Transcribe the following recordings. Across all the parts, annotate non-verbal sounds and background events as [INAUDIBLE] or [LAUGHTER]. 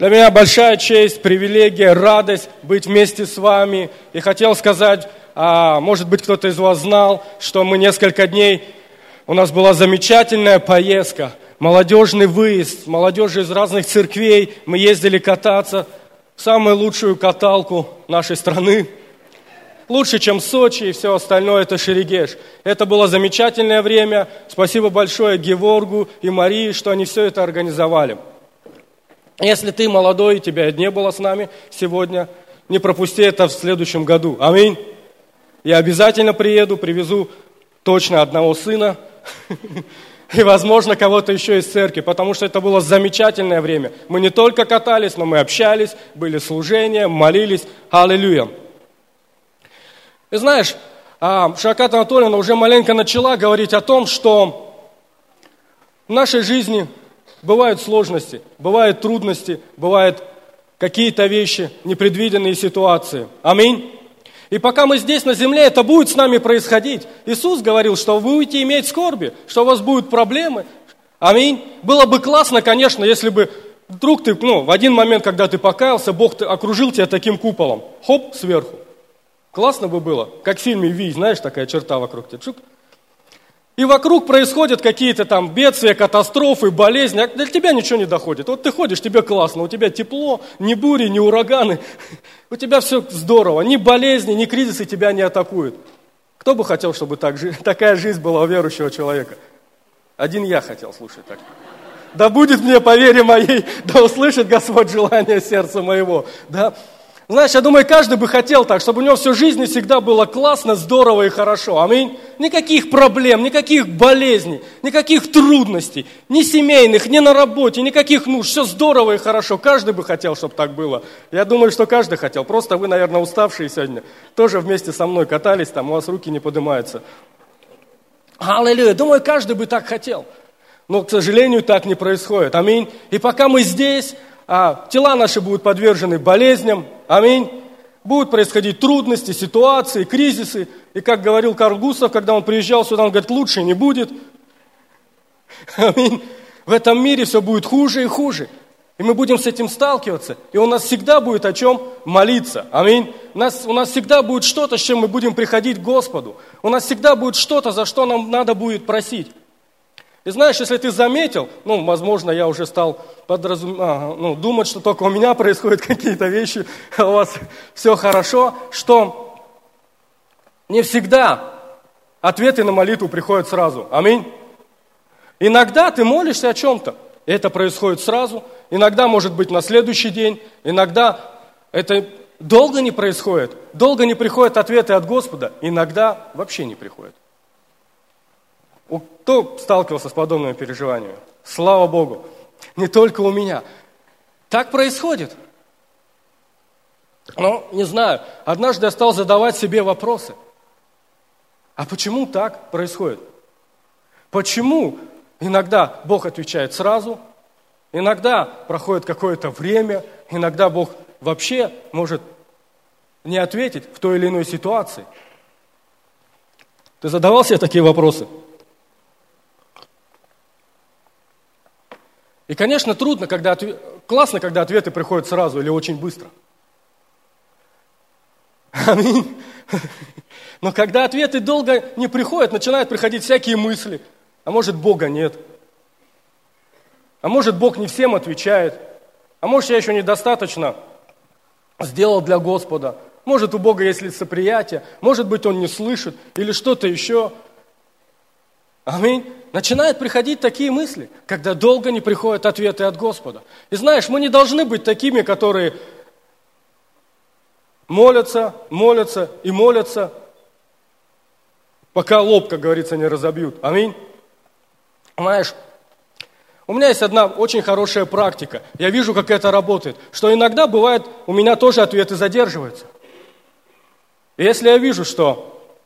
Для меня большая честь, привилегия, радость быть вместе с вами. И хотел сказать, а, может быть, кто-то из вас знал, что мы несколько дней, у нас была замечательная поездка, молодежный выезд, молодежи из разных церквей. Мы ездили кататься в самую лучшую каталку нашей страны. Лучше, чем Сочи и все остальное, это Шерегеш. Это было замечательное время. Спасибо большое Геворгу и Марии, что они все это организовали. Если ты молодой, и тебя не было с нами сегодня, не пропусти это в следующем году. Аминь. Я обязательно приеду, привезу точно одного сына [LAUGHS] и, возможно, кого-то еще из церкви, потому что это было замечательное время. Мы не только катались, но мы общались, были служения, молились. Аллилуйя. И знаешь, а, Шакат Анатольевна уже маленько начала говорить о том, что в нашей жизни Бывают сложности, бывают трудности, бывают какие-то вещи, непредвиденные ситуации. Аминь. И пока мы здесь на земле, это будет с нами происходить. Иисус говорил, что вы будете иметь скорби, что у вас будут проблемы. Аминь. Было бы классно, конечно, если бы вдруг ты, ну, в один момент, когда ты покаялся, Бог окружил тебя таким куполом. Хоп, сверху. Классно бы было, как в фильме «Ви», знаешь, такая черта вокруг тебя. И вокруг происходят какие-то там бедствия, катастрофы, болезни, а для тебя ничего не доходит. Вот ты ходишь, тебе классно, у тебя тепло, ни бури, ни ураганы, [LAUGHS] у тебя все здорово, ни болезни, ни кризисы тебя не атакуют. Кто бы хотел, чтобы так, [LAUGHS] такая жизнь была у верующего человека? Один я хотел, слушать так. Да будет мне по вере моей, [LAUGHS] да услышит Господь желание сердца моего. Да? Знаешь, я думаю, каждый бы хотел так, чтобы у него всю жизнь всегда было классно, здорово и хорошо. Аминь. Никаких проблем, никаких болезней, никаких трудностей, ни семейных, ни на работе, никаких нужд. Все здорово и хорошо. Каждый бы хотел, чтобы так было. Я думаю, что каждый хотел. Просто вы, наверное, уставшие сегодня. Тоже вместе со мной катались, там у вас руки не поднимаются. Аллилуйя. Думаю, каждый бы так хотел. Но, к сожалению, так не происходит. Аминь. И пока мы здесь, а, тела наши будут подвержены болезням, аминь, будут происходить трудности, ситуации, кризисы. И как говорил Карл Густав, когда он приезжал сюда, он говорит, лучше не будет. [LAUGHS] Аминь. В этом мире все будет хуже и хуже. И мы будем с этим сталкиваться. И у нас всегда будет о чем молиться. Аминь. У нас, у нас всегда будет что-то, с чем мы будем приходить к Господу. У нас всегда будет что-то, за что нам надо будет просить. И знаешь, если ты заметил, ну, возможно, я уже стал подразум... а, ну, думать, что только у меня [LAUGHS] происходят какие-то вещи, а у вас все хорошо, что не всегда ответы на молитву приходят сразу. Аминь. Иногда ты молишься о чем-то, и это происходит сразу. Иногда, может быть, на следующий день. Иногда это долго не происходит. Долго не приходят ответы от Господа. Иногда вообще не приходят. Кто сталкивался с подобными переживаниями? Слава Богу. Не только у меня. Так происходит. Но, не знаю, однажды я стал задавать себе вопросы. А почему так происходит? Почему иногда Бог отвечает сразу, иногда проходит какое-то время, иногда Бог вообще может не ответить в той или иной ситуации? Ты задавал себе такие вопросы? И, конечно, трудно, когда ответ... классно, когда ответы приходят сразу или очень быстро. Аминь. [LAUGHS] Но когда ответы долго не приходят, начинают приходить всякие мысли. А может, Бога нет. А может, Бог не всем отвечает. А может, я еще недостаточно сделал для Господа. Может, у Бога есть лицеприятие. Может быть, Он не слышит. Или что-то еще. Аминь. Начинают приходить такие мысли, когда долго не приходят ответы от Господа. И знаешь, мы не должны быть такими, которые молятся, молятся и молятся, пока лоб, как говорится, не разобьют. Аминь. Знаешь, у меня есть одна очень хорошая практика. Я вижу, как это работает. Что иногда бывает, у меня тоже ответы задерживаются. И если я вижу, что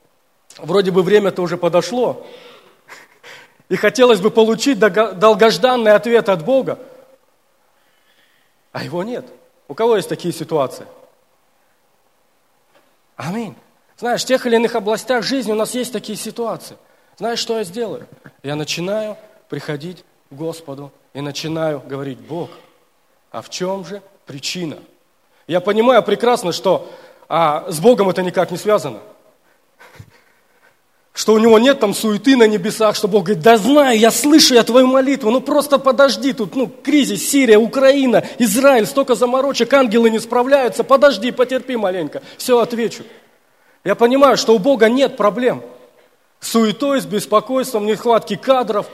вроде бы время-то уже подошло, и хотелось бы получить долгожданный ответ от Бога, а его нет. У кого есть такие ситуации? Аминь. Знаешь, в тех или иных областях жизни у нас есть такие ситуации. Знаешь, что я сделаю? Я начинаю приходить к Господу и начинаю говорить, Бог, А в чем же причина? Я понимаю прекрасно, что а, с Богом это никак не связано. Что у него нет там суеты на небесах, что Бог говорит, да знаю, я слышу я твою молитву, ну просто подожди, тут ну, кризис, Сирия, Украина, Израиль, столько заморочек, ангелы не справляются, подожди, потерпи маленько, все отвечу. Я понимаю, что у Бога нет проблем с суетой, с беспокойством, нехватки кадров.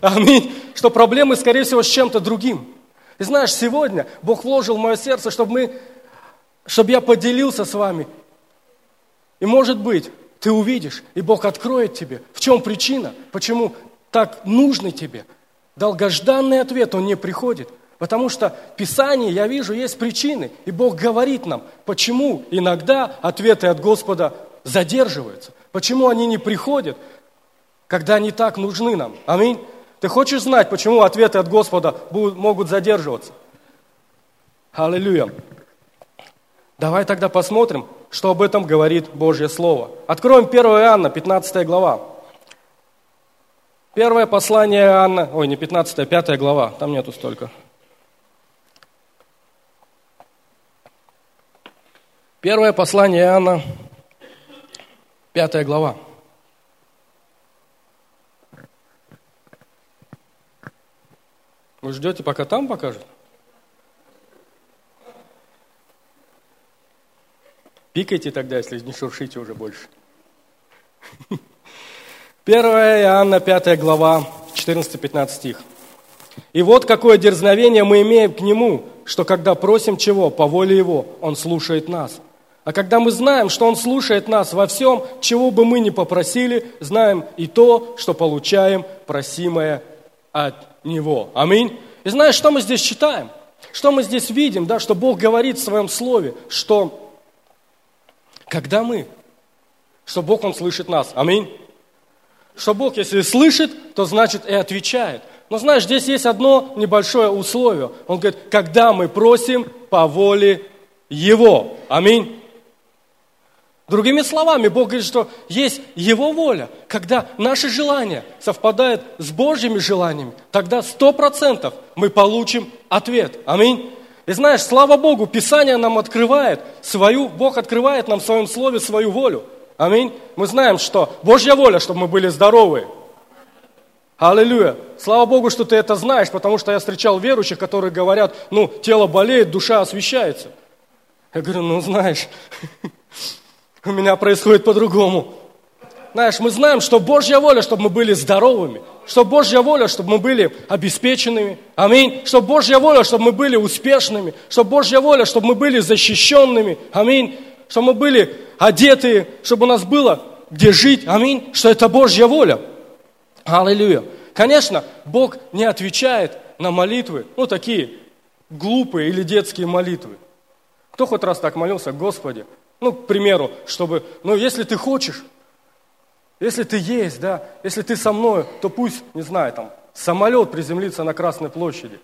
Аминь. Что проблемы, скорее всего, с чем-то другим. И знаешь, сегодня Бог вложил в мое сердце, чтобы, мы, чтобы я поделился с вами. И может быть, ты увидишь, и Бог откроет тебе, в чем причина, почему так нужный тебе. Долгожданный ответ, он не приходит. Потому что в Писании, я вижу, есть причины. И Бог говорит нам, почему иногда ответы от Господа задерживаются. Почему они не приходят, когда они так нужны нам. Аминь. Ты хочешь знать, почему ответы от Господа будут, могут задерживаться? Аллилуйя. Давай тогда посмотрим, что об этом говорит Божье Слово. Откроем 1 Иоанна, 15 глава. Первое послание Иоанна, ой, не 15, а 5 глава, там нету столько. Первое послание Иоанна, 5 глава. Вы ждете, пока там покажут? Пикайте тогда, если не шуршите уже больше. 1 Иоанна, 5 глава, 14-15 стих. «И вот какое дерзновение мы имеем к Нему, что когда просим чего по воле Его, Он слушает нас. А когда мы знаем, что Он слушает нас во всем, чего бы мы ни попросили, знаем и то, что получаем просимое от него. Аминь. И знаешь, что мы здесь читаем? Что мы здесь видим, да, что Бог говорит в своем слове, что когда мы, что Бог, Он слышит нас. Аминь. Что Бог, если слышит, то значит и отвечает. Но знаешь, здесь есть одно небольшое условие. Он говорит, когда мы просим по воле Его. Аминь. Другими словами, Бог говорит, что есть Его воля. Когда наши желания совпадают с Божьими желаниями, тогда сто процентов мы получим ответ. Аминь. И знаешь, слава Богу, Писание нам открывает свою, Бог открывает нам в своем слове свою волю. Аминь. Мы знаем, что Божья воля, чтобы мы были здоровы. Аллилуйя. Слава Богу, что ты это знаешь, потому что я встречал верующих, которые говорят, ну, тело болеет, душа освещается. Я говорю, ну, знаешь, [LAUGHS] у меня происходит по-другому. Знаешь, мы знаем, что Божья воля, чтобы мы были здоровыми, что Божья воля, чтобы мы были обеспеченными. Аминь. Что Божья воля, чтобы мы были успешными. Что Божья воля, чтобы мы были защищенными. Аминь. Чтобы мы были одетые, чтобы у нас было где жить. Аминь. Что это Божья воля. Аллилуйя. Конечно, Бог не отвечает на молитвы, ну, такие глупые или детские молитвы. Кто хоть раз так молился, Господи, ну, к примеру, чтобы, ну, если ты хочешь, если ты есть, да, если ты со мной, то пусть, не знаю, там, самолет приземлится на Красной площади.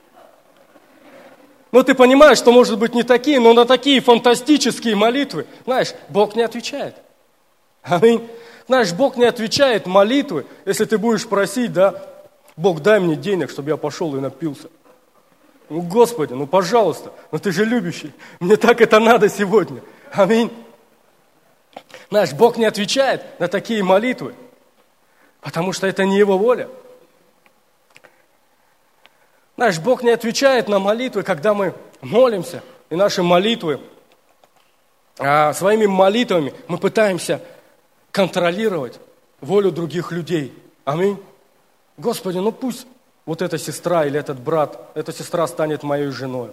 Но ты понимаешь, что, может быть, не такие, но на такие фантастические молитвы, знаешь, Бог не отвечает. Аминь. Знаешь, Бог не отвечает молитвы, если ты будешь просить, да, Бог, дай мне денег, чтобы я пошел и напился. Ну, Господи, ну, пожалуйста, ну ты же любящий, мне так это надо сегодня. Аминь. Знаешь, Бог не отвечает на такие молитвы, потому что это не Его воля. Знаешь, Бог не отвечает на молитвы, когда мы молимся, и наши молитвы, а своими молитвами мы пытаемся контролировать волю других людей. Аминь. Господи, ну пусть вот эта сестра или этот брат, эта сестра станет моей женой.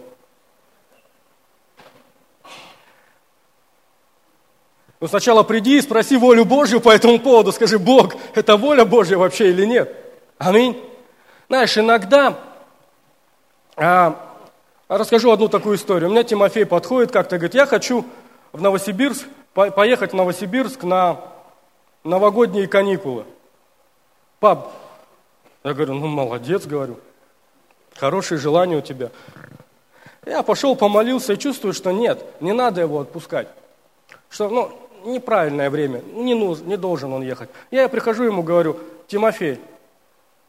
Ну сначала приди и спроси волю Божью по этому поводу. Скажи, Бог, это воля Божья вообще или нет? Аминь. Знаешь, иногда, а, расскажу одну такую историю. У меня Тимофей подходит как-то говорит, я хочу в Новосибирск, по, поехать в Новосибирск на новогодние каникулы. Пап, я говорю, ну молодец, говорю, хорошее желание у тебя. Я пошел, помолился и чувствую, что нет, не надо его отпускать. Что, ну, неправильное время, не, нужен, не должен он ехать. Я прихожу ему, говорю, Тимофей,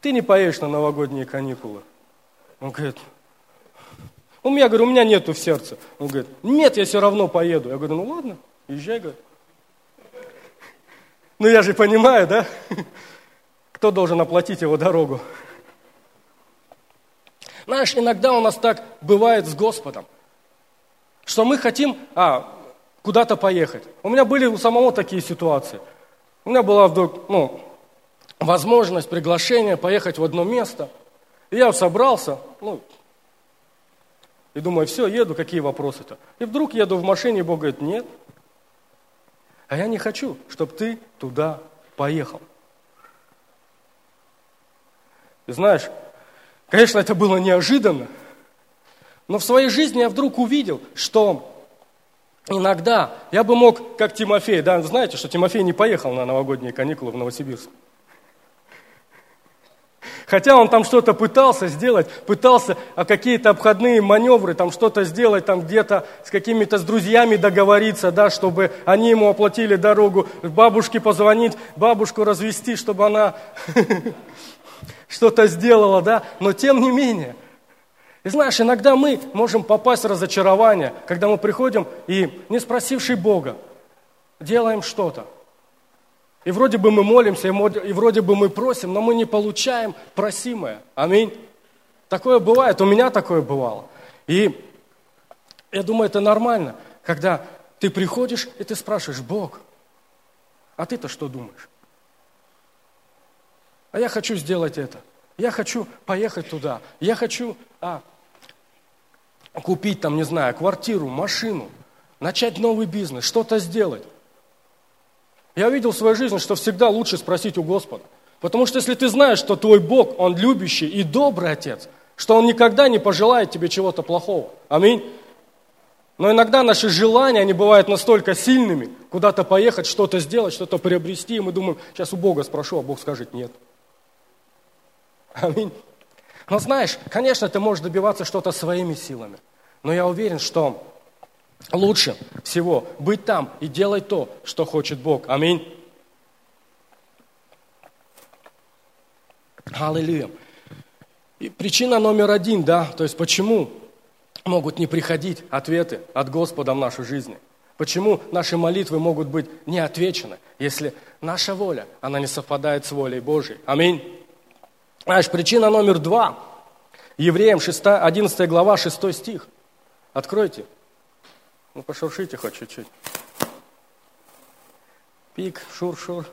ты не поедешь на новогодние каникулы. Он говорит, у меня, говорю, у меня нету в сердце. Он говорит, нет, я все равно поеду. Я говорю, ну ладно, езжай, говорю. Ну я же понимаю, да? Кто должен оплатить его дорогу? Знаешь, иногда у нас так бывает с Господом, что мы хотим а, куда-то поехать. У меня были у самого такие ситуации. У меня была вдруг, ну, возможность, приглашение поехать в одно место. И я собрался, ну, и думаю, все, еду, какие вопросы-то? И вдруг еду в машине, и Бог говорит, нет. А я не хочу, чтобы ты туда поехал. И знаешь, конечно, это было неожиданно, но в своей жизни я вдруг увидел, что иногда я бы мог, как Тимофей, да, знаете, что Тимофей не поехал на новогодние каникулы в Новосибирск. Хотя он там что-то пытался сделать, пытался а какие-то обходные маневры, там что-то сделать, там где-то с какими-то с друзьями договориться, да, чтобы они ему оплатили дорогу, бабушке позвонить, бабушку развести, чтобы она [LAUGHS] что-то сделала, да. Но тем не менее, и знаешь, иногда мы можем попасть в разочарование, когда мы приходим и, не спросивший Бога, делаем что-то. И вроде бы мы молимся, и вроде бы мы просим, но мы не получаем просимое. Аминь. Такое бывает, у меня такое бывало. И я думаю, это нормально, когда ты приходишь и ты спрашиваешь, Бог, а ты-то что думаешь? А я хочу сделать это. Я хочу поехать туда. Я хочу а, купить там, не знаю, квартиру, машину, начать новый бизнес, что-то сделать. Я видел в своей жизни, что всегда лучше спросить у Господа. Потому что если ты знаешь, что твой Бог, Он любящий и добрый Отец, что Он никогда не пожелает тебе чего-то плохого. Аминь. Но иногда наши желания, они бывают настолько сильными, куда-то поехать, что-то сделать, что-то приобрести, и мы думаем, сейчас у Бога спрошу, а Бог скажет нет. Аминь. Но знаешь, конечно, ты можешь добиваться что-то своими силами. Но я уверен, что лучше всего быть там и делать то, что хочет Бог. Аминь. Аллилуйя. И причина номер один, да, то есть почему могут не приходить ответы от Господа в нашу жизнь? Почему наши молитвы могут быть не отвечены, если наша воля, она не совпадает с волей Божьей? Аминь. Знаешь, причина номер два. Евреям 6, 11 глава, 6 стих. Откройте. Ну, пошуршите хоть чуть-чуть. Пик, шур-шур.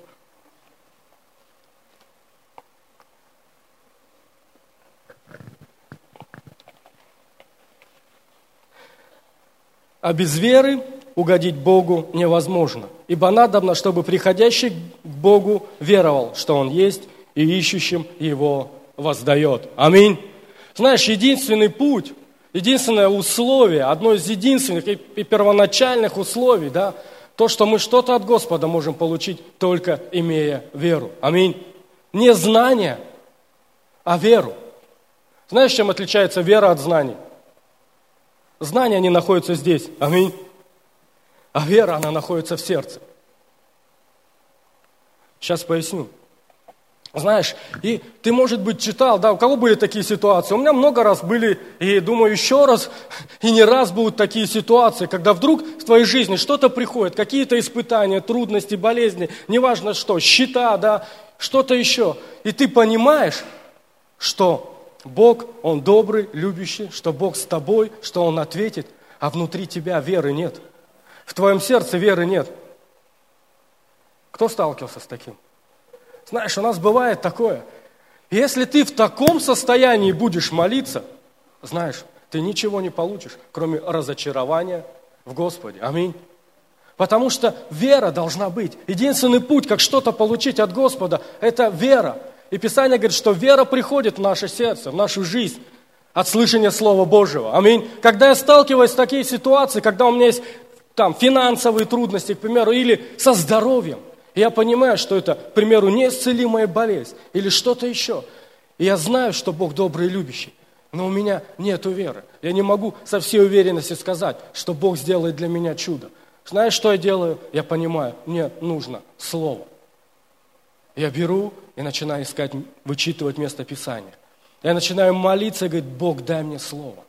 А без веры угодить Богу невозможно. Ибо надобно, чтобы приходящий к Богу веровал, что Он есть, и ищущим Его воздает. Аминь. Знаешь, единственный путь единственное условие, одно из единственных и первоначальных условий, да, то, что мы что-то от Господа можем получить, только имея веру. Аминь. Не знание, а веру. Знаешь, чем отличается вера от знаний? Знания, они находятся здесь. Аминь. А вера, она находится в сердце. Сейчас поясню. Знаешь, и ты, может быть, читал, да, у кого были такие ситуации? У меня много раз были, и думаю, еще раз, [LAUGHS] и не раз будут такие ситуации, когда вдруг в твоей жизни что-то приходит, какие-то испытания, трудности, болезни, неважно что, счета, да, что-то еще. И ты понимаешь, что Бог, Он добрый, любящий, что Бог с тобой, что Он ответит, а внутри тебя веры нет. В твоем сердце веры нет. Кто сталкивался с таким? Знаешь, у нас бывает такое. Если ты в таком состоянии будешь молиться, знаешь, ты ничего не получишь, кроме разочарования в Господе. Аминь. Потому что вера должна быть. Единственный путь, как что-то получить от Господа, это вера. И Писание говорит, что вера приходит в наше сердце, в нашу жизнь от слышания Слова Божьего. Аминь. Когда я сталкиваюсь с такой ситуацией, когда у меня есть там финансовые трудности, к примеру, или со здоровьем, я понимаю, что это, к примеру, неисцелимая болезнь или что-то еще. И я знаю, что Бог добрый и любящий. Но у меня нет веры. Я не могу со всей уверенностью сказать, что Бог сделает для меня чудо. Знаешь, что я делаю? Я понимаю, мне нужно Слово. Я беру и начинаю искать, вычитывать место Писания. Я начинаю молиться и говорить, Бог, дай мне слово.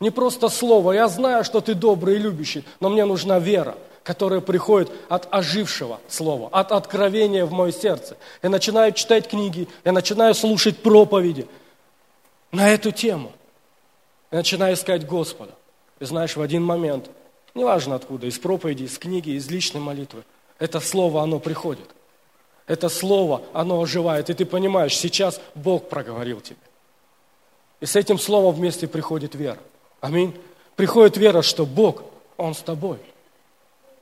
Не просто слово, я знаю, что ты добрый и любящий, но мне нужна вера, которая приходит от ожившего слова, от откровения в мое сердце. Я начинаю читать книги, я начинаю слушать проповеди на эту тему. Я начинаю искать Господа. И знаешь, в один момент, неважно откуда, из проповеди, из книги, из личной молитвы, это слово, оно приходит. Это слово, оно оживает. И ты понимаешь, сейчас Бог проговорил тебе. И с этим словом вместе приходит вера. Аминь. Приходит вера, что Бог, Он с тобой.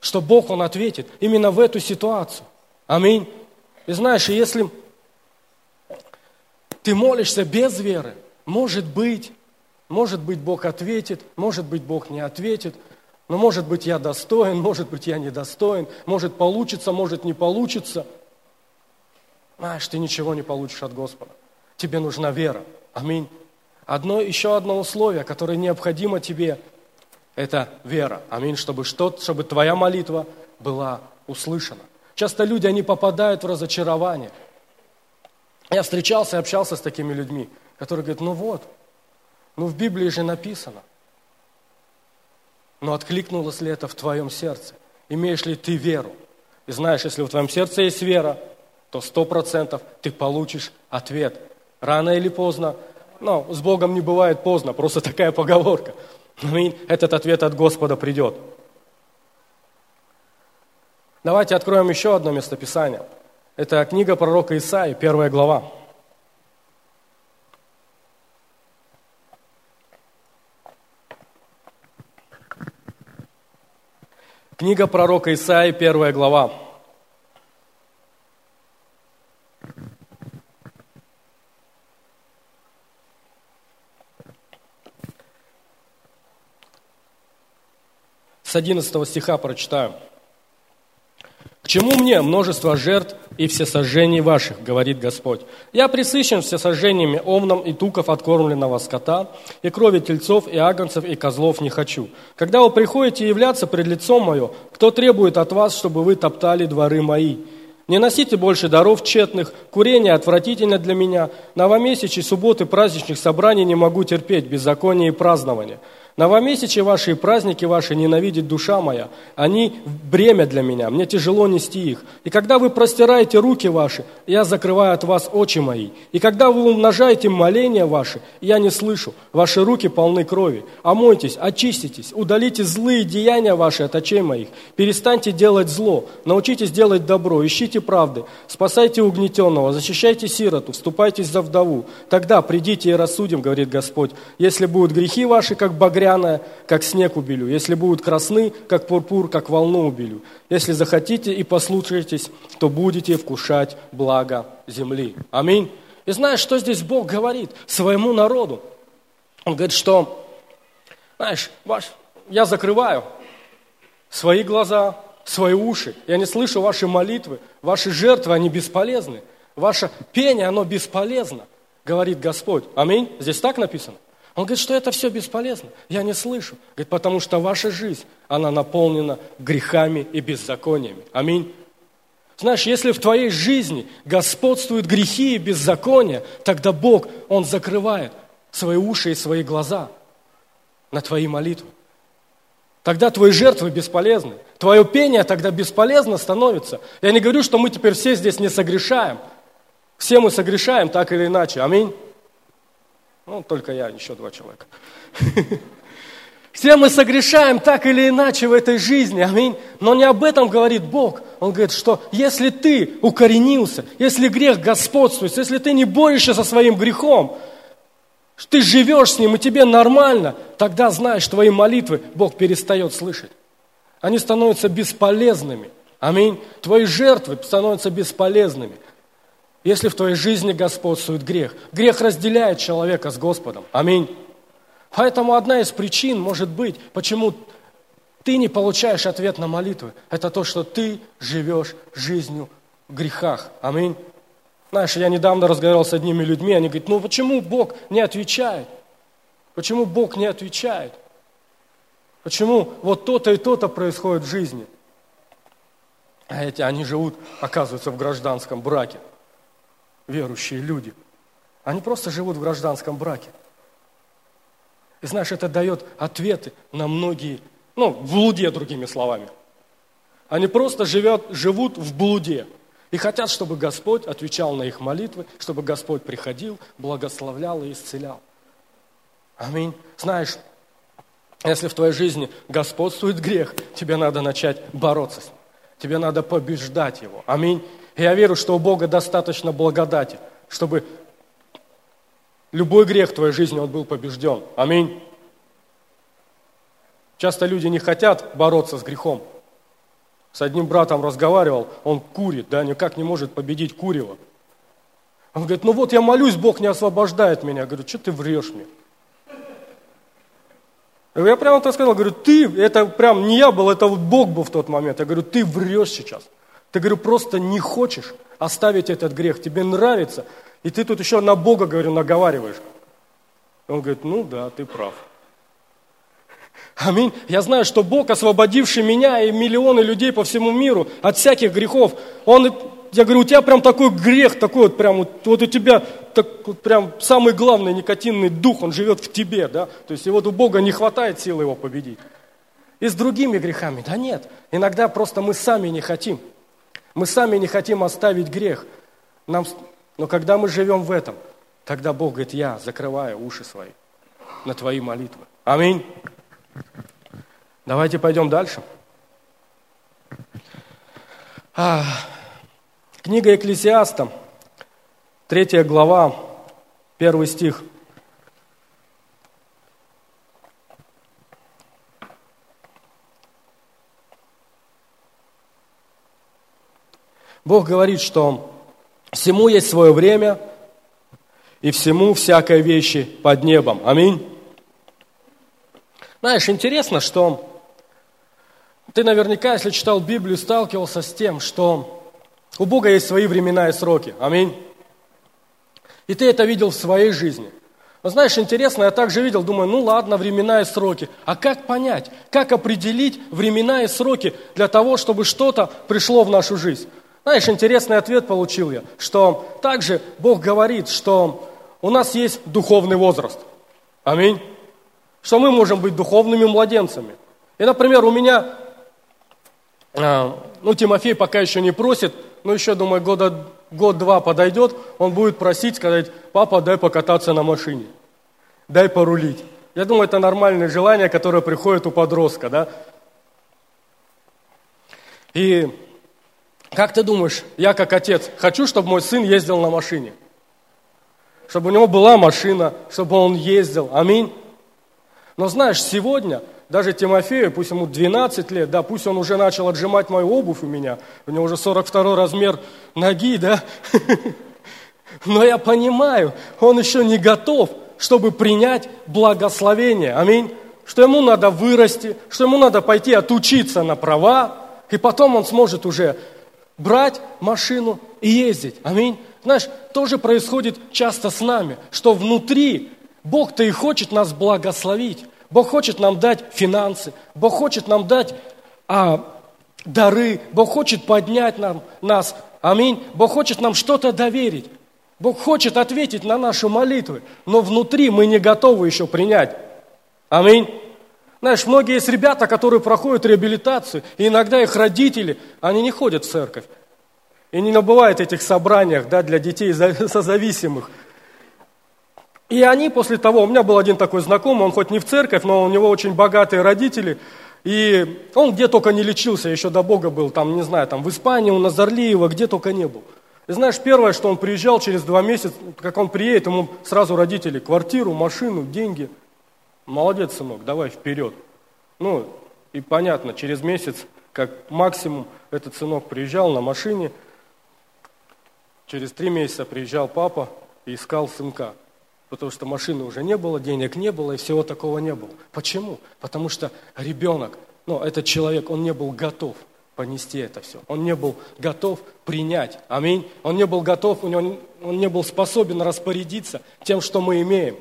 Что Бог, Он ответит именно в эту ситуацию. Аминь. И знаешь, если ты молишься без веры, может быть, может быть, Бог ответит, может быть, Бог не ответит, но может быть, я достоин, может быть, я недостоин, может, получится, может, не получится. Знаешь, ты ничего не получишь от Господа. Тебе нужна вера. Аминь. Одно, еще одно условие, которое необходимо тебе, это вера. Аминь, чтобы, что, чтобы твоя молитва была услышана. Часто люди, они попадают в разочарование. Я встречался и общался с такими людьми, которые говорят, ну вот, ну в Библии же написано. Но откликнулось ли это в твоем сердце? Имеешь ли ты веру? И знаешь, если в твоем сердце есть вера, то сто процентов ты получишь ответ. Рано или поздно но с Богом не бывает поздно, просто такая поговорка. Аминь. Этот ответ от Господа придет. Давайте откроем еще одно местописание. Это книга пророка Исаи, первая глава. Книга пророка Исаи, первая глава. С 11 стиха прочитаю. «К чему мне множество жертв и всесожжений ваших, говорит Господь? Я присыщен всесожжениями овном и туков откормленного скота, и крови тельцов, и агнцев, и козлов не хочу. Когда вы приходите являться пред лицом мое, кто требует от вас, чтобы вы топтали дворы мои?» Не носите больше даров тщетных, курение отвратительно для меня, новомесячий, субботы, праздничных собраний не могу терпеть, беззаконие и празднование. Новомесячие ваши и праздники ваши ненавидит душа моя. Они бремя для меня, мне тяжело нести их. И когда вы простираете руки ваши, я закрываю от вас очи мои. И когда вы умножаете моления ваши, я не слышу. Ваши руки полны крови. Омойтесь, очиститесь, удалите злые деяния ваши от очей моих. Перестаньте делать зло, научитесь делать добро, ищите правды, спасайте угнетенного, защищайте сироту, вступайтесь за вдову. Тогда придите и рассудим, говорит Господь, если будут грехи ваши, как багря, багряная, как снег убелю. Если будут красны, как пурпур, как волну убелю. Если захотите и послушаетесь, то будете вкушать благо земли. Аминь. И знаешь, что здесь Бог говорит своему народу? Он говорит, что, знаешь, ваш, я закрываю свои глаза, свои уши. Я не слышу ваши молитвы, ваши жертвы, они бесполезны. Ваше пение, оно бесполезно, говорит Господь. Аминь. Здесь так написано? Он говорит, что это все бесполезно. Я не слышу. Говорит, потому что ваша жизнь, она наполнена грехами и беззакониями. Аминь. Знаешь, если в твоей жизни господствуют грехи и беззакония, тогда Бог, Он закрывает свои уши и свои глаза на твои молитвы. Тогда твои жертвы бесполезны. Твое пение тогда бесполезно становится. Я не говорю, что мы теперь все здесь не согрешаем. Все мы согрешаем так или иначе. Аминь. Ну, только я, еще два человека. [LAUGHS] Все мы согрешаем так или иначе в этой жизни, аминь. Но не об этом говорит Бог. Он говорит, что если ты укоренился, если грех господствует, если ты не борешься со своим грехом, ты живешь с ним, и тебе нормально, тогда знаешь, твои молитвы Бог перестает слышать. Они становятся бесполезными. Аминь. Твои жертвы становятся бесполезными если в твоей жизни господствует грех. Грех разделяет человека с Господом. Аминь. Поэтому одна из причин может быть, почему ты не получаешь ответ на молитвы, это то, что ты живешь жизнью в грехах. Аминь. Знаешь, я недавно разговаривал с одними людьми, они говорят, ну почему Бог не отвечает? Почему Бог не отвечает? Почему вот то-то и то-то происходит в жизни? А эти, они живут, оказывается, в гражданском браке верующие люди. Они просто живут в гражданском браке. И знаешь, это дает ответы на многие, ну, в блуде, другими словами. Они просто живет, живут в блуде. И хотят, чтобы Господь отвечал на их молитвы, чтобы Господь приходил, благословлял и исцелял. Аминь. Знаешь, если в твоей жизни господствует грех, тебе надо начать бороться с ним. Тебе надо побеждать его. Аминь. Я верю, что у Бога достаточно благодати, чтобы любой грех в твоей жизни, он был побежден. Аминь. Часто люди не хотят бороться с грехом. С одним братом разговаривал, он курит, да, никак не может победить курево. Он говорит, ну вот я молюсь, Бог не освобождает меня. Я говорю, что ты врешь мне? Я прямо так сказал, говорю, ты, это прям не я был, это вот Бог был в тот момент. Я говорю, ты врешь сейчас. Ты, говорю, просто не хочешь оставить этот грех, тебе нравится, и ты тут еще на Бога, говорю, наговариваешь. Он говорит, ну да, ты прав. Аминь. Я знаю, что Бог, освободивший меня и миллионы людей по всему миру от всяких грехов, Он я говорю, у тебя прям такой грех, такой вот прям, вот, вот у тебя так, вот прям самый главный никотинный дух, он живет в тебе, да? То есть и вот у Бога не хватает силы его победить. И с другими грехами, да нет. Иногда просто мы сами не хотим. Мы сами не хотим оставить грех. Нам... Но когда мы живем в этом, тогда Бог говорит, я закрываю уши свои на твои молитвы. Аминь. Давайте пойдем дальше. А, Книга Экклесиаста, третья глава, первый стих. Бог говорит, что всему есть свое время, и всему всякой вещи под небом. Аминь. Знаешь, интересно, что ты наверняка, если читал Библию, сталкивался с тем, что у Бога есть свои времена и сроки. Аминь. И ты это видел в своей жизни. Но знаешь, интересно, я также видел, думаю, ну ладно, времена и сроки. А как понять, как определить времена и сроки для того, чтобы что-то пришло в нашу жизнь? Знаешь, интересный ответ получил я, что также Бог говорит, что у нас есть духовный возраст. Аминь. Что мы можем быть духовными младенцами. И, например, у меня, а, ну, Тимофей пока еще не просит ну еще, думаю, года, год-два подойдет, он будет просить, сказать, папа, дай покататься на машине, дай порулить. Я думаю, это нормальное желание, которое приходит у подростка, да? И как ты думаешь, я как отец хочу, чтобы мой сын ездил на машине? Чтобы у него была машина, чтобы он ездил. Аминь. Но знаешь, сегодня даже Тимофею, пусть ему 12 лет, да, пусть он уже начал отжимать мою обувь у меня, у него уже 42 размер ноги, да, [LAUGHS] но я понимаю, он еще не готов, чтобы принять благословение, аминь, что ему надо вырасти, что ему надо пойти отучиться на права, и потом он сможет уже брать машину и ездить, аминь. Знаешь, тоже происходит часто с нами, что внутри Бог-то и хочет нас благословить, Бог хочет нам дать финансы, Бог хочет нам дать а, дары, Бог хочет поднять нам, нас. Аминь. Бог хочет нам что-то доверить. Бог хочет ответить на наши молитвы, но внутри мы не готовы еще принять. Аминь. Знаешь, многие есть ребята, которые проходят реабилитацию, и иногда их родители, они не ходят в церковь. И не набывают этих собраниях да, для детей [LAUGHS] созависимых. И они после того, у меня был один такой знакомый, он хоть не в церковь, но у него очень богатые родители, и он где только не лечился, еще до Бога был, там, не знаю, там в Испании, у Назарлиева, где только не был. И знаешь, первое, что он приезжал через два месяца, как он приедет, ему сразу родители квартиру, машину, деньги. Молодец, сынок, давай вперед. Ну, и понятно, через месяц, как максимум, этот сынок приезжал на машине, через три месяца приезжал папа и искал сынка потому что машины уже не было, денег не было и всего такого не было. Почему? Потому что ребенок, ну, этот человек, он не был готов понести это все. Он не был готов принять. Аминь. Он не был готов, он не был способен распорядиться тем, что мы имеем.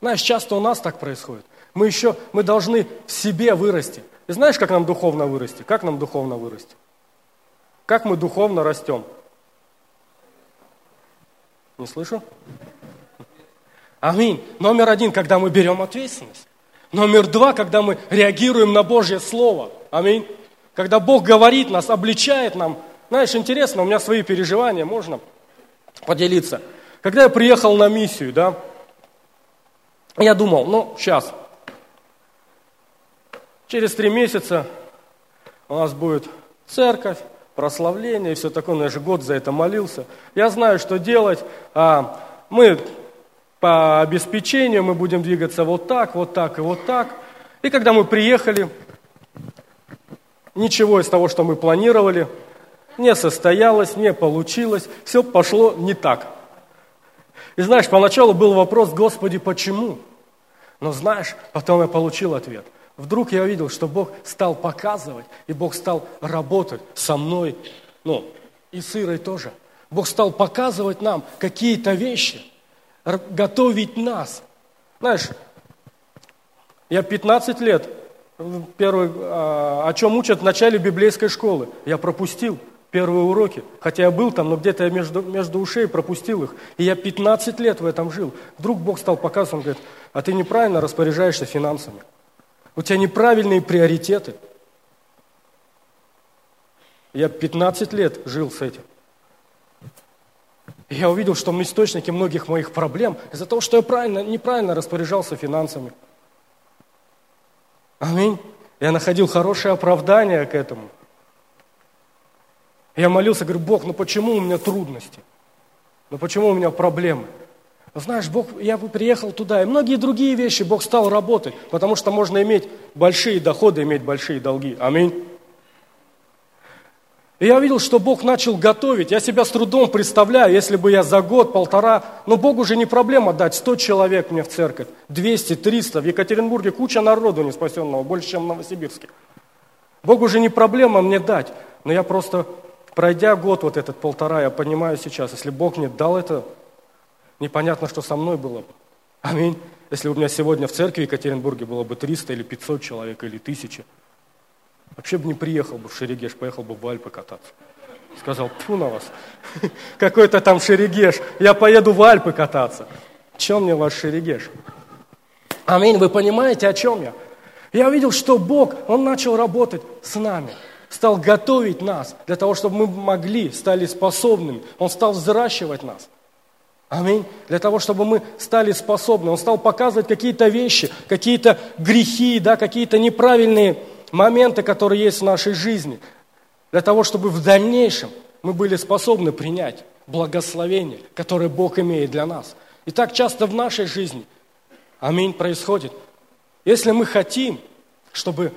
Знаешь, часто у нас так происходит. Мы еще, мы должны в себе вырасти. И знаешь, как нам духовно вырасти? Как нам духовно вырасти? Как мы духовно растем? Не слышу? Аминь. Номер один, когда мы берем ответственность. Номер два, когда мы реагируем на Божье Слово. Аминь. Когда Бог говорит нас, обличает нам. Знаешь, интересно, у меня свои переживания, можно поделиться. Когда я приехал на миссию, да, я думал, ну, сейчас, через три месяца у нас будет церковь, прославление и все такое. Ну, я же год за это молился. Я знаю, что делать. А, мы по обеспечению, мы будем двигаться вот так, вот так и вот так. И когда мы приехали, ничего из того, что мы планировали, не состоялось, не получилось. Все пошло не так. И знаешь, поначалу был вопрос, Господи, почему? Но знаешь, потом я получил ответ. Вдруг я увидел, что Бог стал показывать, и Бог стал работать со мной, ну, и с Ирой тоже. Бог стал показывать нам какие-то вещи, готовить нас. Знаешь, я 15 лет, первый, а, о чем учат в начале библейской школы, я пропустил первые уроки. Хотя я был там, но где-то я между, между ушей пропустил их. И я 15 лет в этом жил. Вдруг Бог стал показывать, он говорит, а ты неправильно распоряжаешься финансами. У тебя неправильные приоритеты. Я 15 лет жил с этим. И я увидел, что источники многих моих проблем из-за того, что я правильно, неправильно распоряжался финансами. Аминь. Я находил хорошее оправдание к этому. Я молился, говорю, Бог, ну почему у меня трудности? Ну почему у меня проблемы? Знаешь, Бог, я бы приехал туда, и многие другие вещи Бог стал работать, потому что можно иметь большие доходы, иметь большие долги. Аминь. И я увидел, что Бог начал готовить. Я себя с трудом представляю, если бы я за год, полтора, но Богу же не проблема дать 100 человек мне в церковь, 200, 300. В Екатеринбурге куча народу не спасенного, больше, чем в Новосибирске. Богу же не проблема мне дать. Но я просто Пройдя год вот этот полтора, я понимаю сейчас, если Бог мне дал это, непонятно, что со мной было бы. Аминь. Если у меня сегодня в церкви в Екатеринбурге было бы 300 или 500 человек, или 1000, вообще бы не приехал бы в Шерегеш, поехал бы в Альпы кататься. Сказал, тьфу на вас, [LAUGHS] какой-то там Шерегеш, я поеду в Альпы кататься. Чем мне ваш Шерегеш? Аминь, вы понимаете, о чем я? Я увидел, что Бог, Он начал работать с нами – стал готовить нас для того, чтобы мы могли, стали способными. Он стал взращивать нас. Аминь. Для того, чтобы мы стали способны. Он стал показывать какие-то вещи, какие-то грехи, да, какие-то неправильные моменты, которые есть в нашей жизни. Для того, чтобы в дальнейшем мы были способны принять благословение, которое Бог имеет для нас. И так часто в нашей жизни, аминь, происходит. Если мы хотим, чтобы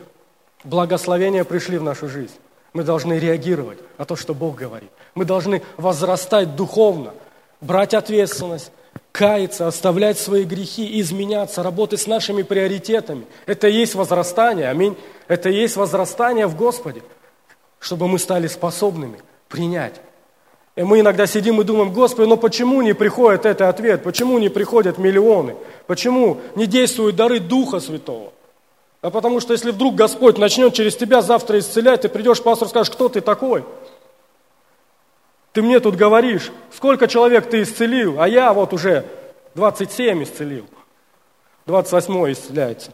благословения пришли в нашу жизнь. Мы должны реагировать на то, что Бог говорит. Мы должны возрастать духовно, брать ответственность, каяться, оставлять свои грехи, изменяться, работать с нашими приоритетами. Это и есть возрастание, аминь. Это и есть возрастание в Господе, чтобы мы стали способными принять. И мы иногда сидим и думаем, Господи, но почему не приходит этот ответ? Почему не приходят миллионы? Почему не действуют дары Духа Святого? А потому что если вдруг Господь начнет через тебя завтра исцелять, ты придешь, пастор, скажешь, кто ты такой? Ты мне тут говоришь, сколько человек ты исцелил, а я вот уже 27 исцелил. 28 исцеляется.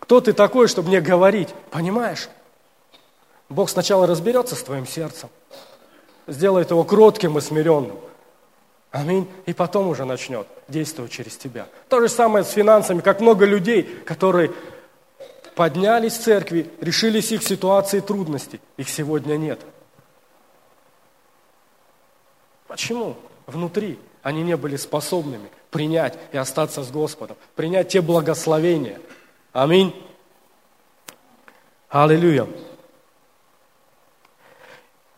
Кто ты такой, чтобы мне говорить? Понимаешь? Бог сначала разберется с твоим сердцем, сделает его кротким и смиренным. Аминь. И потом уже начнет действовать через тебя. То же самое с финансами, как много людей, которые поднялись в церкви, решились их ситуации трудностей. Их сегодня нет. Почему? Внутри они не были способными принять и остаться с Господом, принять те благословения. Аминь. Аллилуйя.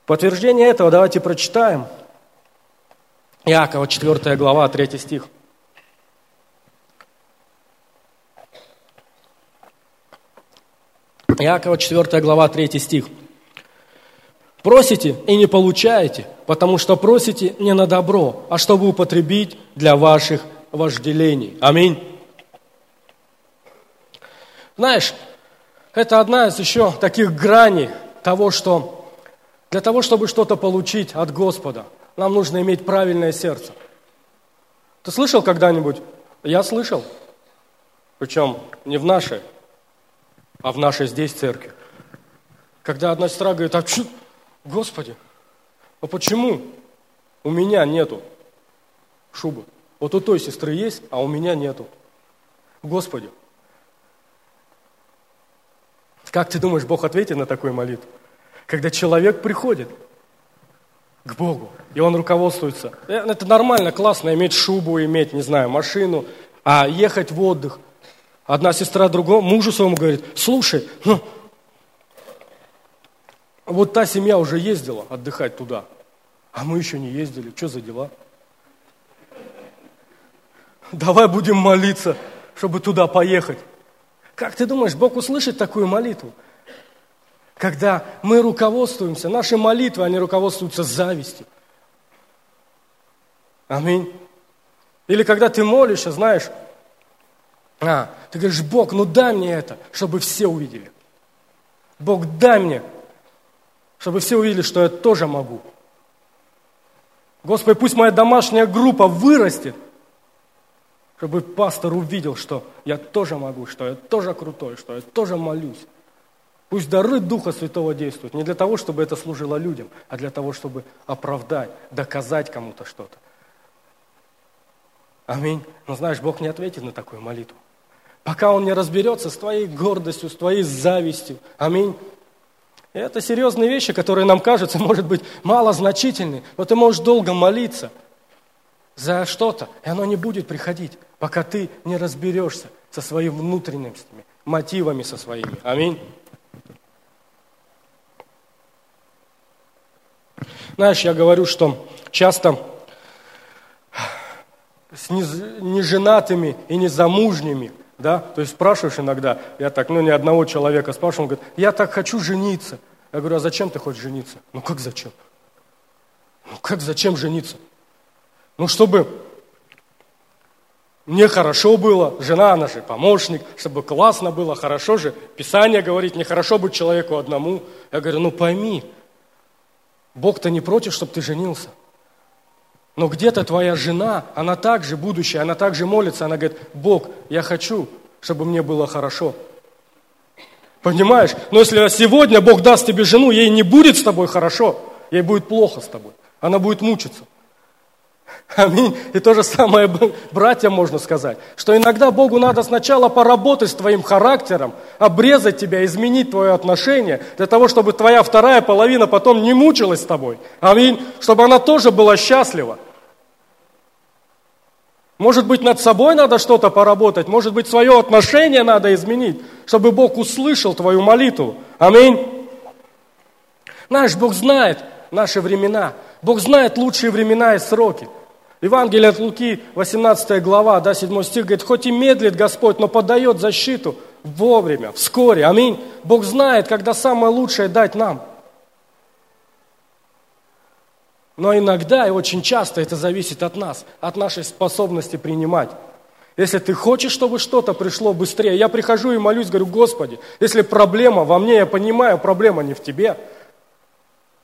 Подтверждение этого давайте прочитаем. Иакова, 4 глава, 3 стих. Иакова 4 глава 3 стих. Просите и не получаете, потому что просите не на добро, а чтобы употребить для ваших вожделений. Аминь. Знаешь, это одна из еще таких граней того, что для того, чтобы что-то получить от Господа, нам нужно иметь правильное сердце. Ты слышал когда-нибудь? Я слышал. Причем не в нашей, а в нашей здесь церкви. Когда одна сестра говорит, а что, Господи, а почему у меня нету шубы? Вот у той сестры есть, а у меня нету. Господи, как ты думаешь, Бог ответит на такую молитву? Когда человек приходит к Богу, и он руководствуется. Э, это нормально, классно иметь шубу, иметь, не знаю, машину, а ехать в отдых. Одна сестра другому, мужу своему говорит, слушай, ну, вот та семья уже ездила отдыхать туда, а мы еще не ездили. Что за дела? Давай будем молиться, чтобы туда поехать. Как ты думаешь, Бог услышит такую молитву? Когда мы руководствуемся, наши молитвы, они руководствуются завистью. Аминь. Или когда ты молишься, знаешь, а, ты говоришь, Бог, ну дай мне это, чтобы все увидели. Бог, дай мне, чтобы все увидели, что я тоже могу. Господи, пусть моя домашняя группа вырастет, чтобы пастор увидел, что я тоже могу, что я тоже крутой, что я тоже молюсь. Пусть дары Духа Святого действуют не для того, чтобы это служило людям, а для того, чтобы оправдать, доказать кому-то что-то. Аминь. Но знаешь, Бог не ответит на такую молитву. Пока Он не разберется с твоей гордостью, с твоей завистью. Аминь. И это серьезные вещи, которые нам кажутся, может быть, малозначительны, но ты можешь долго молиться за что-то, и оно не будет приходить, пока ты не разберешься со своими внутренними мотивами со своими. Аминь. Знаешь, я говорю, что часто с неженатыми и незамужними, да, то есть спрашиваешь иногда, я так, ну, ни одного человека спрашиваю, он говорит, я так хочу жениться. Я говорю, а зачем ты хочешь жениться? Ну, как зачем? Ну, как зачем жениться? Ну, чтобы мне хорошо было, жена, она же помощник, чтобы классно было, хорошо же. Писание говорит, нехорошо быть человеку одному. Я говорю, ну пойми, Бог-то не против, чтобы ты женился. Но где-то твоя жена, она также будущая, она также молится, она говорит, Бог, я хочу, чтобы мне было хорошо. Понимаешь? Но если сегодня Бог даст тебе жену, ей не будет с тобой хорошо, ей будет плохо с тобой. Она будет мучиться. Аминь. И то же самое братьям можно сказать, что иногда Богу надо сначала поработать с твоим характером, обрезать тебя, изменить твое отношение, для того, чтобы твоя вторая половина потом не мучилась с тобой. Аминь. Чтобы она тоже была счастлива. Может быть, над собой надо что-то поработать, может быть, свое отношение надо изменить, чтобы Бог услышал твою молитву. Аминь. Знаешь, Бог знает наши времена. Бог знает лучшие времена и сроки. Евангелие от Луки, 18 глава, да, 7 стих, говорит, хоть и медлит Господь, но подает защиту вовремя, вскоре. Аминь. Бог знает, когда самое лучшее дать нам. Но иногда и очень часто это зависит от нас, от нашей способности принимать. Если ты хочешь, чтобы что-то пришло быстрее, я прихожу и молюсь, говорю, Господи, если проблема во мне, я понимаю, проблема не в тебе,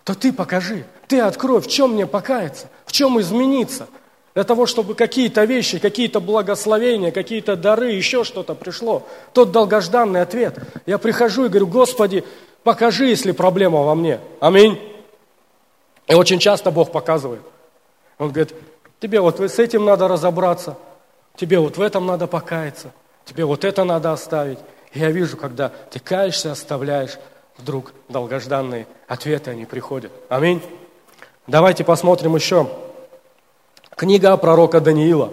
то ты покажи, ты открой, в чем мне покаяться, в чем измениться – для того, чтобы какие-то вещи, какие-то благословения, какие-то дары, еще что-то пришло. Тот долгожданный ответ. Я прихожу и говорю, Господи, покажи, если проблема во мне. Аминь. И очень часто Бог показывает. Он говорит, тебе вот с этим надо разобраться, тебе вот в этом надо покаяться, тебе вот это надо оставить. И я вижу, когда ты каешься, оставляешь, вдруг долгожданные ответы, они приходят. Аминь. Давайте посмотрим еще Книга пророка Даниила.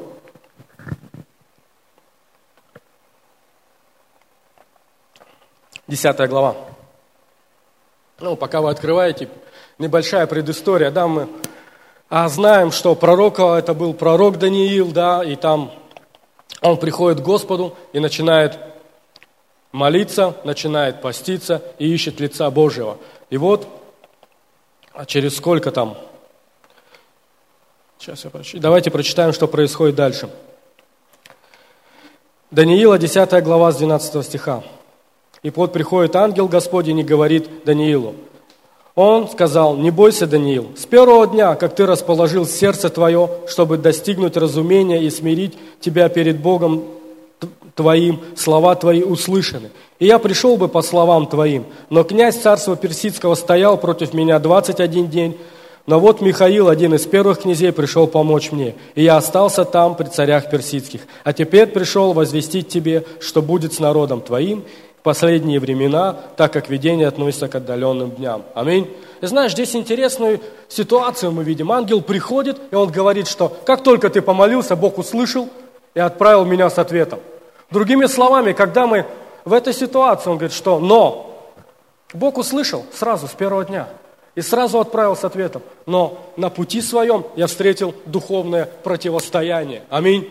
Десятая глава. Ну, пока вы открываете, небольшая предыстория, да, мы а знаем, что пророка, это был пророк Даниил, да, и там он приходит к Господу и начинает молиться, начинает поститься и ищет лица Божьего. И вот, а через сколько там, Сейчас я прочитаю. Давайте прочитаем, что происходит дальше. Даниила, 10 глава, с 12 стиха. «И вот приходит ангел Господень и говорит Даниилу, Он сказал, не бойся, Даниил, с первого дня, как ты расположил сердце твое, чтобы достигнуть разумения и смирить тебя перед Богом твоим, слова твои услышаны. И я пришел бы по словам твоим, но князь царства персидского стоял против меня 21 день, но вот Михаил, один из первых князей, пришел помочь мне, и я остался там при царях персидских. А теперь пришел возвестить тебе, что будет с народом твоим последние времена, так как видение относится к отдаленным дням. Аминь. И знаешь, здесь интересную ситуацию мы видим. Ангел приходит, и он говорит, что как только ты помолился, Бог услышал и отправил меня с ответом. Другими словами, когда мы в этой ситуации, он говорит, что «но». Бог услышал сразу, с первого дня – и сразу отправил с ответом. Но на пути своем я встретил духовное противостояние. Аминь.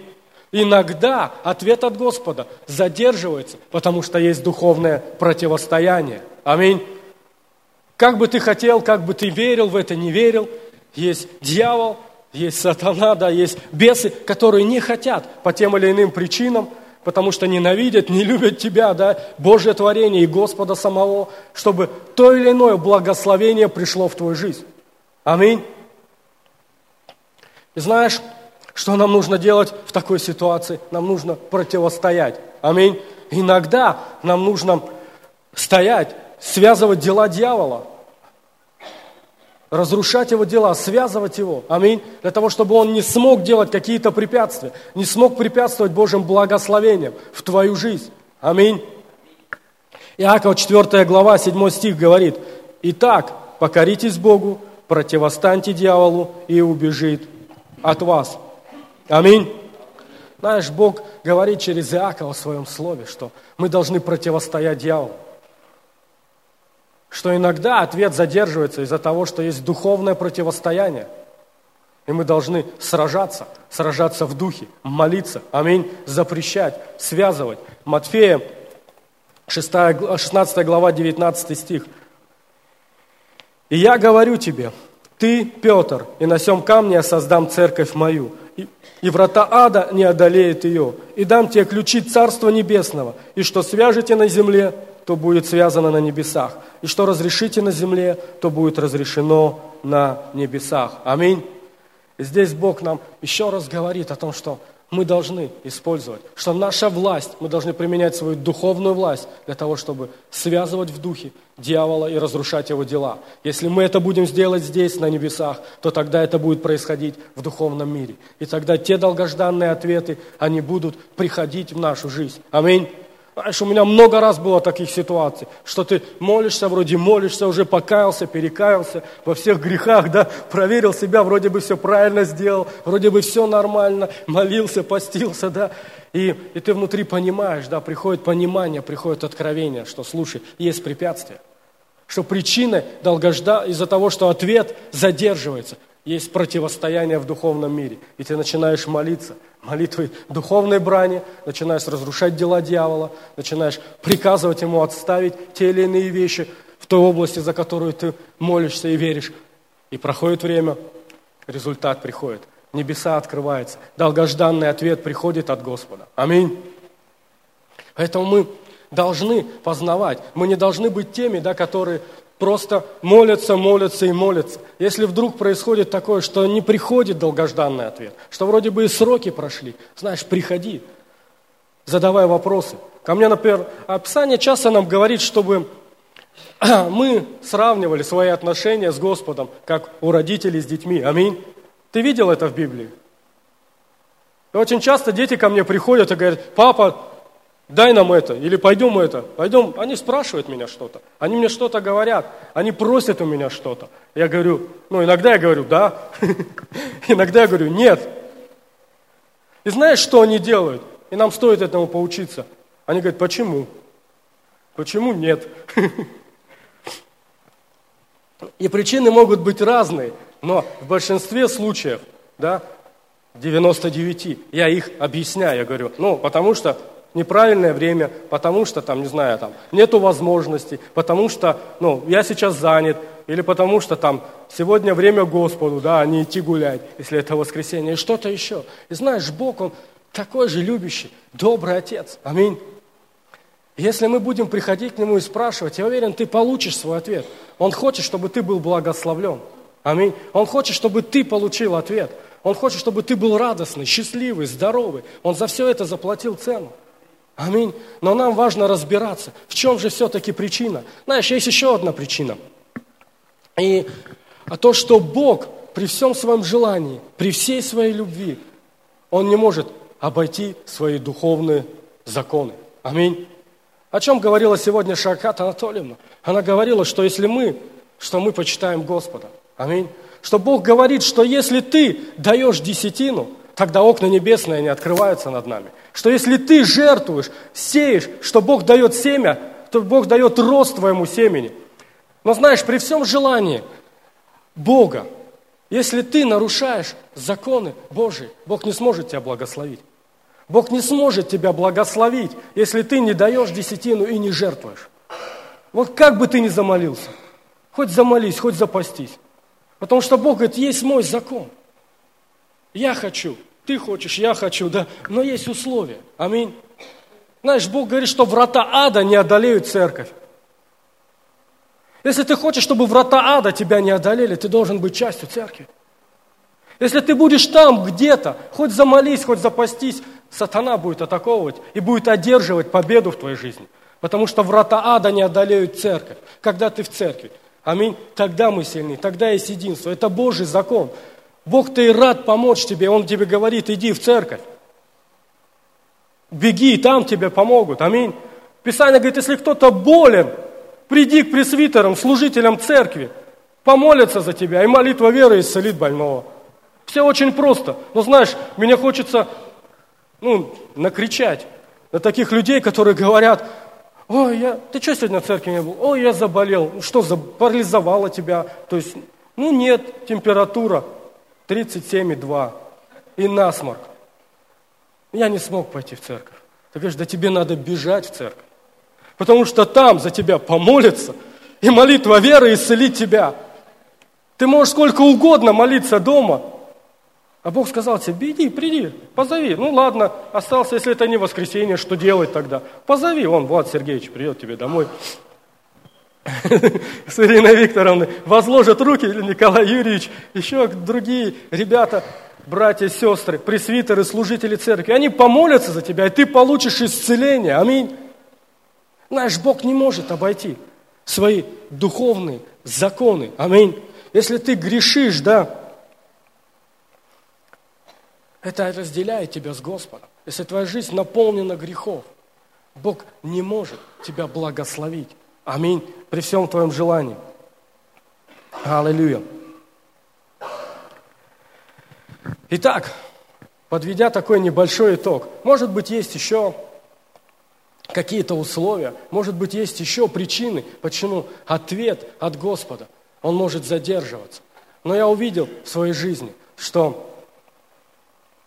Иногда ответ от Господа задерживается, потому что есть духовное противостояние. Аминь. Как бы ты хотел, как бы ты верил в это, не верил, есть дьявол, есть сатана, да, есть бесы, которые не хотят по тем или иным причинам потому что ненавидят, не любят тебя, да, Божье творение и Господа самого, чтобы то или иное благословение пришло в твою жизнь. Аминь. И знаешь, что нам нужно делать в такой ситуации? Нам нужно противостоять. Аминь. Иногда нам нужно стоять, связывать дела дьявола разрушать его дела, связывать его. Аминь. Для того, чтобы он не смог делать какие-то препятствия, не смог препятствовать Божьим благословениям в твою жизнь. Аминь. Иаков 4 глава 7 стих говорит, «Итак, покоритесь Богу, противостаньте дьяволу, и убежит от вас». Аминь. Знаешь, Бог говорит через Иакова в своем слове, что мы должны противостоять дьяволу что иногда ответ задерживается из-за того, что есть духовное противостояние. И мы должны сражаться, сражаться в духе, молиться, аминь, запрещать, связывать. Матфея, 6, 16 глава, 19 стих. «И я говорю тебе, ты, Петр, и на сем камне я создам церковь мою, и, и врата ада не одолеют ее, и дам тебе ключи Царства Небесного, и что свяжете на земле, то будет связано на небесах. И что разрешите на земле, то будет разрешено на небесах. Аминь. Здесь Бог нам еще раз говорит о том, что мы должны использовать, что наша власть, мы должны применять свою духовную власть для того, чтобы связывать в духе дьявола и разрушать его дела. Если мы это будем сделать здесь, на небесах, то тогда это будет происходить в духовном мире. И тогда те долгожданные ответы, они будут приходить в нашу жизнь. Аминь. Знаешь, у меня много раз было таких ситуаций, что ты молишься, вроде молишься, уже покаялся, перекаялся во всех грехах, да, проверил себя, вроде бы все правильно сделал, вроде бы все нормально, молился, постился, да, и, и ты внутри понимаешь, да, приходит понимание, приходит откровение, что, слушай, есть препятствия, что причина долгожда из-за того, что ответ задерживается, есть противостояние в духовном мире, и ты начинаешь молиться – молитвой духовной брани, начинаешь разрушать дела дьявола, начинаешь приказывать ему отставить те или иные вещи в той области, за которую ты молишься и веришь. И проходит время, результат приходит. Небеса открываются, долгожданный ответ приходит от Господа. Аминь. Поэтому мы должны познавать. Мы не должны быть теми, да, которые просто молятся, молятся и молятся. Если вдруг происходит такое, что не приходит долгожданный ответ, что вроде бы и сроки прошли, знаешь, приходи, задавай вопросы. Ко мне, например, описание часто нам говорит, чтобы [CLEARS THROAT] мы сравнивали свои отношения с Господом, как у родителей с детьми. Аминь. Ты видел это в Библии? И очень часто дети ко мне приходят и говорят, папа, дай нам это, или пойдем это, пойдем. Они спрашивают меня что-то, они мне что-то говорят, они просят у меня что-то. Я говорю, ну иногда я говорю, да, [LAUGHS] иногда я говорю, нет. И знаешь, что они делают? И нам стоит этому поучиться. Они говорят, почему? Почему нет? [LAUGHS] И причины могут быть разные, но в большинстве случаев, да, 99, я их объясняю, я говорю, ну, потому что неправильное время, потому что там, не знаю, там нету возможности, потому что, ну, я сейчас занят, или потому что там сегодня время Господу, да, а не идти гулять, если это воскресенье, и что-то еще. И знаешь, Бог, Он такой же любящий, добрый Отец. Аминь. Если мы будем приходить к Нему и спрашивать, я уверен, ты получишь свой ответ. Он хочет, чтобы ты был благословлен. Аминь. Он хочет, чтобы ты получил ответ. Он хочет, чтобы ты был радостный, счастливый, здоровый. Он за все это заплатил цену. Аминь. Но нам важно разбираться, в чем же все-таки причина. Знаешь, есть еще одна причина. И а то, что Бог при всем своем желании, при всей своей любви, Он не может обойти свои духовные законы. Аминь. О чем говорила сегодня Шакат Анатольевна? Она говорила, что если мы, что мы почитаем Господа. Аминь. Что Бог говорит, что если ты даешь десятину, тогда окна небесные не открываются над нами. Что если ты жертвуешь, сеешь, что Бог дает семя, то Бог дает рост твоему семени. Но знаешь, при всем желании Бога, если ты нарушаешь законы Божьи, Бог не сможет тебя благословить. Бог не сможет тебя благословить, если ты не даешь десятину и не жертвуешь. Вот как бы ты ни замолился, хоть замолись, хоть запастись. Потому что Бог говорит, есть мой закон. Я хочу, ты хочешь, я хочу, да, но есть условия. Аминь. Знаешь, Бог говорит, что врата ада не одолеют церковь. Если ты хочешь, чтобы врата ада тебя не одолели, ты должен быть частью церкви. Если ты будешь там где-то, хоть замолись, хоть запастись, сатана будет атаковывать и будет одерживать победу в твоей жизни. Потому что врата ада не одолеют церковь. Когда ты в церкви. Аминь. Тогда мы сильны, тогда есть единство. Это Божий закон. Бог-то и рад помочь тебе. Он тебе говорит, иди в церковь. Беги, там тебе помогут. Аминь. Писание говорит, если кто-то болен, приди к пресвитерам, служителям церкви, помолятся за тебя, и молитва веры исцелит больного. Все очень просто. Но знаешь, мне хочется ну, накричать на таких людей, которые говорят, ой, я, ты что сегодня в церкви не был? Ой, я заболел. Что, парализовало тебя? То есть, ну нет, температура 37,2 и насморк. Я не смог пойти в церковь. Ты говоришь, да тебе надо бежать в церковь. Потому что там за тебя помолятся, и молитва веры исцелит тебя. Ты можешь сколько угодно молиться дома, а Бог сказал тебе, иди, приди, позови. Ну ладно, остался, если это не воскресенье, что делать тогда? Позови, он, Влад Сергеевич, придет тебе домой. С Ириной Викторовной возложат руки, Николай Юрьевич, еще другие ребята, братья, сестры, пресвитеры, служители церкви. Они помолятся за тебя, и ты получишь исцеление. Аминь. Знаешь, Бог не может обойти свои духовные законы. Аминь. Если ты грешишь, да, это разделяет тебя с Господом. Если твоя жизнь наполнена грехов, Бог не может тебя благословить. Аминь. При всем твоем желании. Аллилуйя. Итак, подведя такой небольшой итог, может быть, есть еще какие-то условия, может быть, есть еще причины, почему ответ от Господа, он может задерживаться. Но я увидел в своей жизни, что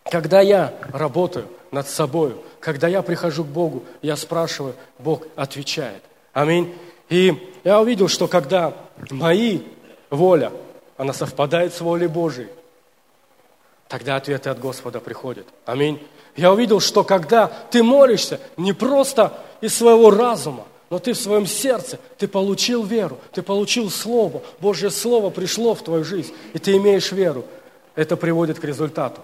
когда я работаю над собой, когда я прихожу к Богу, я спрашиваю, Бог отвечает. Аминь. И я увидел, что когда мои воля, она совпадает с волей Божией, тогда ответы от Господа приходят. Аминь. Я увидел, что когда ты молишься, не просто из своего разума, но ты в своем сердце, ты получил веру, ты получил Слово, Божье Слово пришло в твою жизнь, и ты имеешь веру. Это приводит к результату.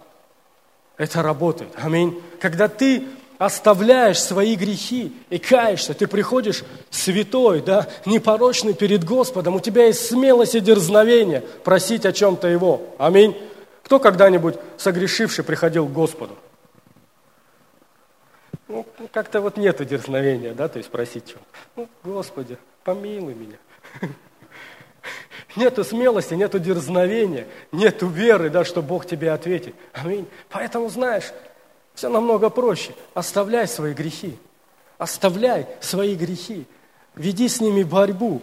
Это работает. Аминь. Когда ты оставляешь свои грехи и каешься, ты приходишь святой, да, непорочный перед Господом, у тебя есть смелость и дерзновение просить о чем-то Его. Аминь. Кто когда-нибудь согрешивший приходил к Господу? Ну, как-то вот нету дерзновения, да, то есть просить чем. Ну, Господи, помилуй меня. [LAUGHS] Нету смелости, нету дерзновения, нету веры, да, что Бог тебе ответит. Аминь. Поэтому, знаешь, все намного проще. Оставляй свои грехи. Оставляй свои грехи. Веди с ними борьбу.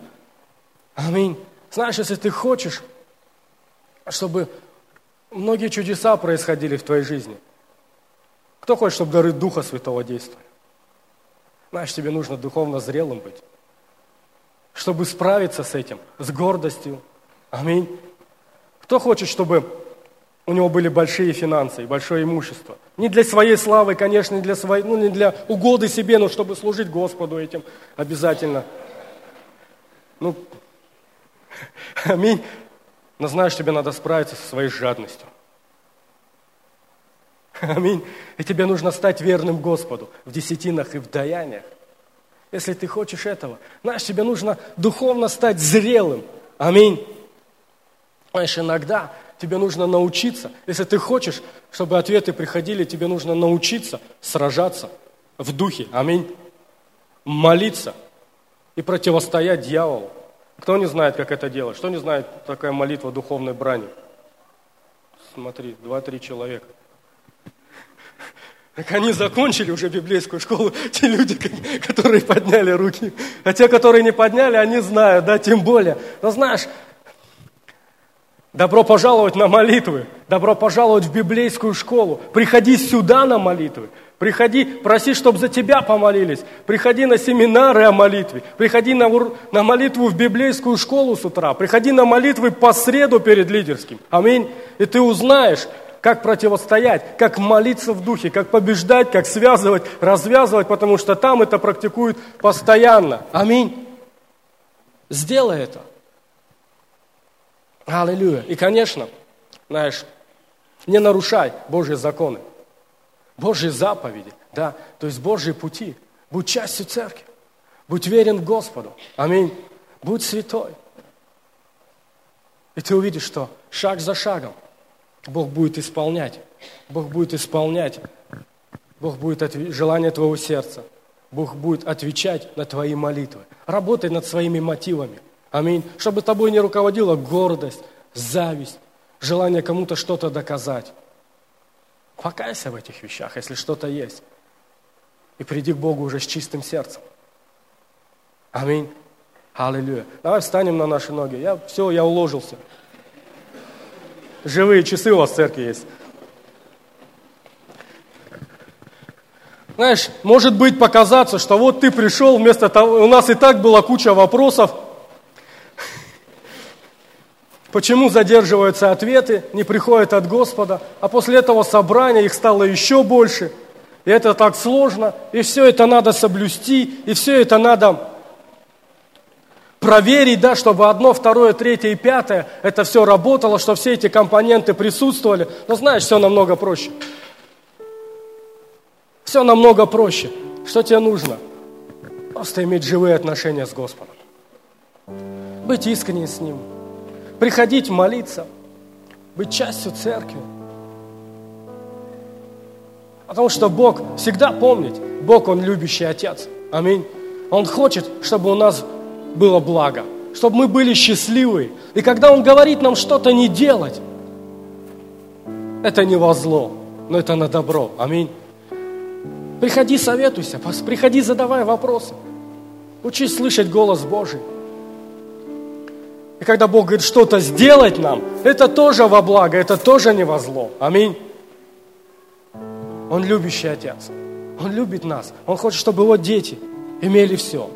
Аминь. Знаешь, если ты хочешь, чтобы многие чудеса происходили в твоей жизни, кто хочет, чтобы дары Духа Святого действовали? Знаешь, тебе нужно духовно зрелым быть чтобы справиться с этим, с гордостью. Аминь. Кто хочет, чтобы у него были большие финансы и большое имущество. Не для своей славы, конечно, не для, своей, ну, не для угоды себе, но чтобы служить Господу этим обязательно. Ну, [LAUGHS] аминь. Но знаешь, тебе надо справиться со своей жадностью. [LAUGHS] Аминь. И тебе нужно стать верным Господу в десятинах и в даяниях. Если ты хочешь этого, знаешь, тебе нужно духовно стать зрелым. Аминь. Знаешь, иногда тебе нужно научиться, если ты хочешь, чтобы ответы приходили, тебе нужно научиться сражаться в духе. Аминь. Молиться и противостоять дьяволу. Кто не знает, как это делать? Что не знает такая молитва духовной брани? Смотри, два-три человека. Так они закончили уже библейскую школу, [LAUGHS] те люди, которые подняли руки. А те, которые не подняли, они знают, да, тем более. Но знаешь, добро пожаловать на молитвы, добро пожаловать в библейскую школу. Приходи сюда на молитвы. Приходи, проси, чтобы за тебя помолились. Приходи на семинары о молитве. Приходи на, на молитву в библейскую школу с утра. Приходи на молитвы по среду перед лидерским. Аминь. И ты узнаешь, как противостоять, как молиться в духе, как побеждать, как связывать, развязывать, потому что там это практикуют постоянно. Аминь. Сделай это. Аллилуйя. И, конечно, знаешь, не нарушай Божьи законы, Божьи заповеди, да, то есть Божьи пути. Будь частью церкви, будь верен Господу. Аминь. Будь святой. И ты увидишь, что шаг за шагом – Бог будет исполнять. Бог будет исполнять. Бог будет отв... желание твоего сердца. Бог будет отвечать на твои молитвы. Работай над своими мотивами. Аминь. Чтобы тобой не руководила гордость, зависть, желание кому-то что-то доказать. Покайся в этих вещах, если что-то есть. И приди к Богу уже с чистым сердцем. Аминь. Аллилуйя. Давай встанем на наши ноги. Я, все, я уложился. Живые часы у вас в церкви есть. Знаешь, может быть показаться, что вот ты пришел вместо того, у нас и так была куча вопросов, почему задерживаются ответы, не приходят от Господа, а после этого собрания их стало еще больше, и это так сложно, и все это надо соблюсти, и все это надо проверить, да, чтобы одно, второе, третье и пятое, это все работало, что все эти компоненты присутствовали. Но знаешь, все намного проще. Все намного проще. Что тебе нужно? Просто иметь живые отношения с Господом. Быть искренним с Ним. Приходить молиться. Быть частью церкви. Потому что Бог всегда помнит, Бог, Он любящий Отец. Аминь. Он хочет, чтобы у нас было благо, чтобы мы были счастливы. И когда Он говорит нам что-то не делать, это не во зло, но это на добро. Аминь. Приходи, советуйся, приходи, задавай вопросы. Учись слышать голос Божий. И когда Бог говорит что-то сделать нам, это тоже во благо, это тоже не во зло. Аминь. Он любящий Отец. Он любит нас. Он хочет, чтобы его дети имели все.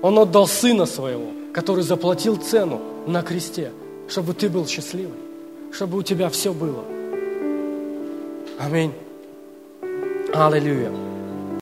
Он отдал Сына Своего, который заплатил цену на кресте, чтобы ты был счастливый, чтобы у тебя все было. Аминь. Аллилуйя.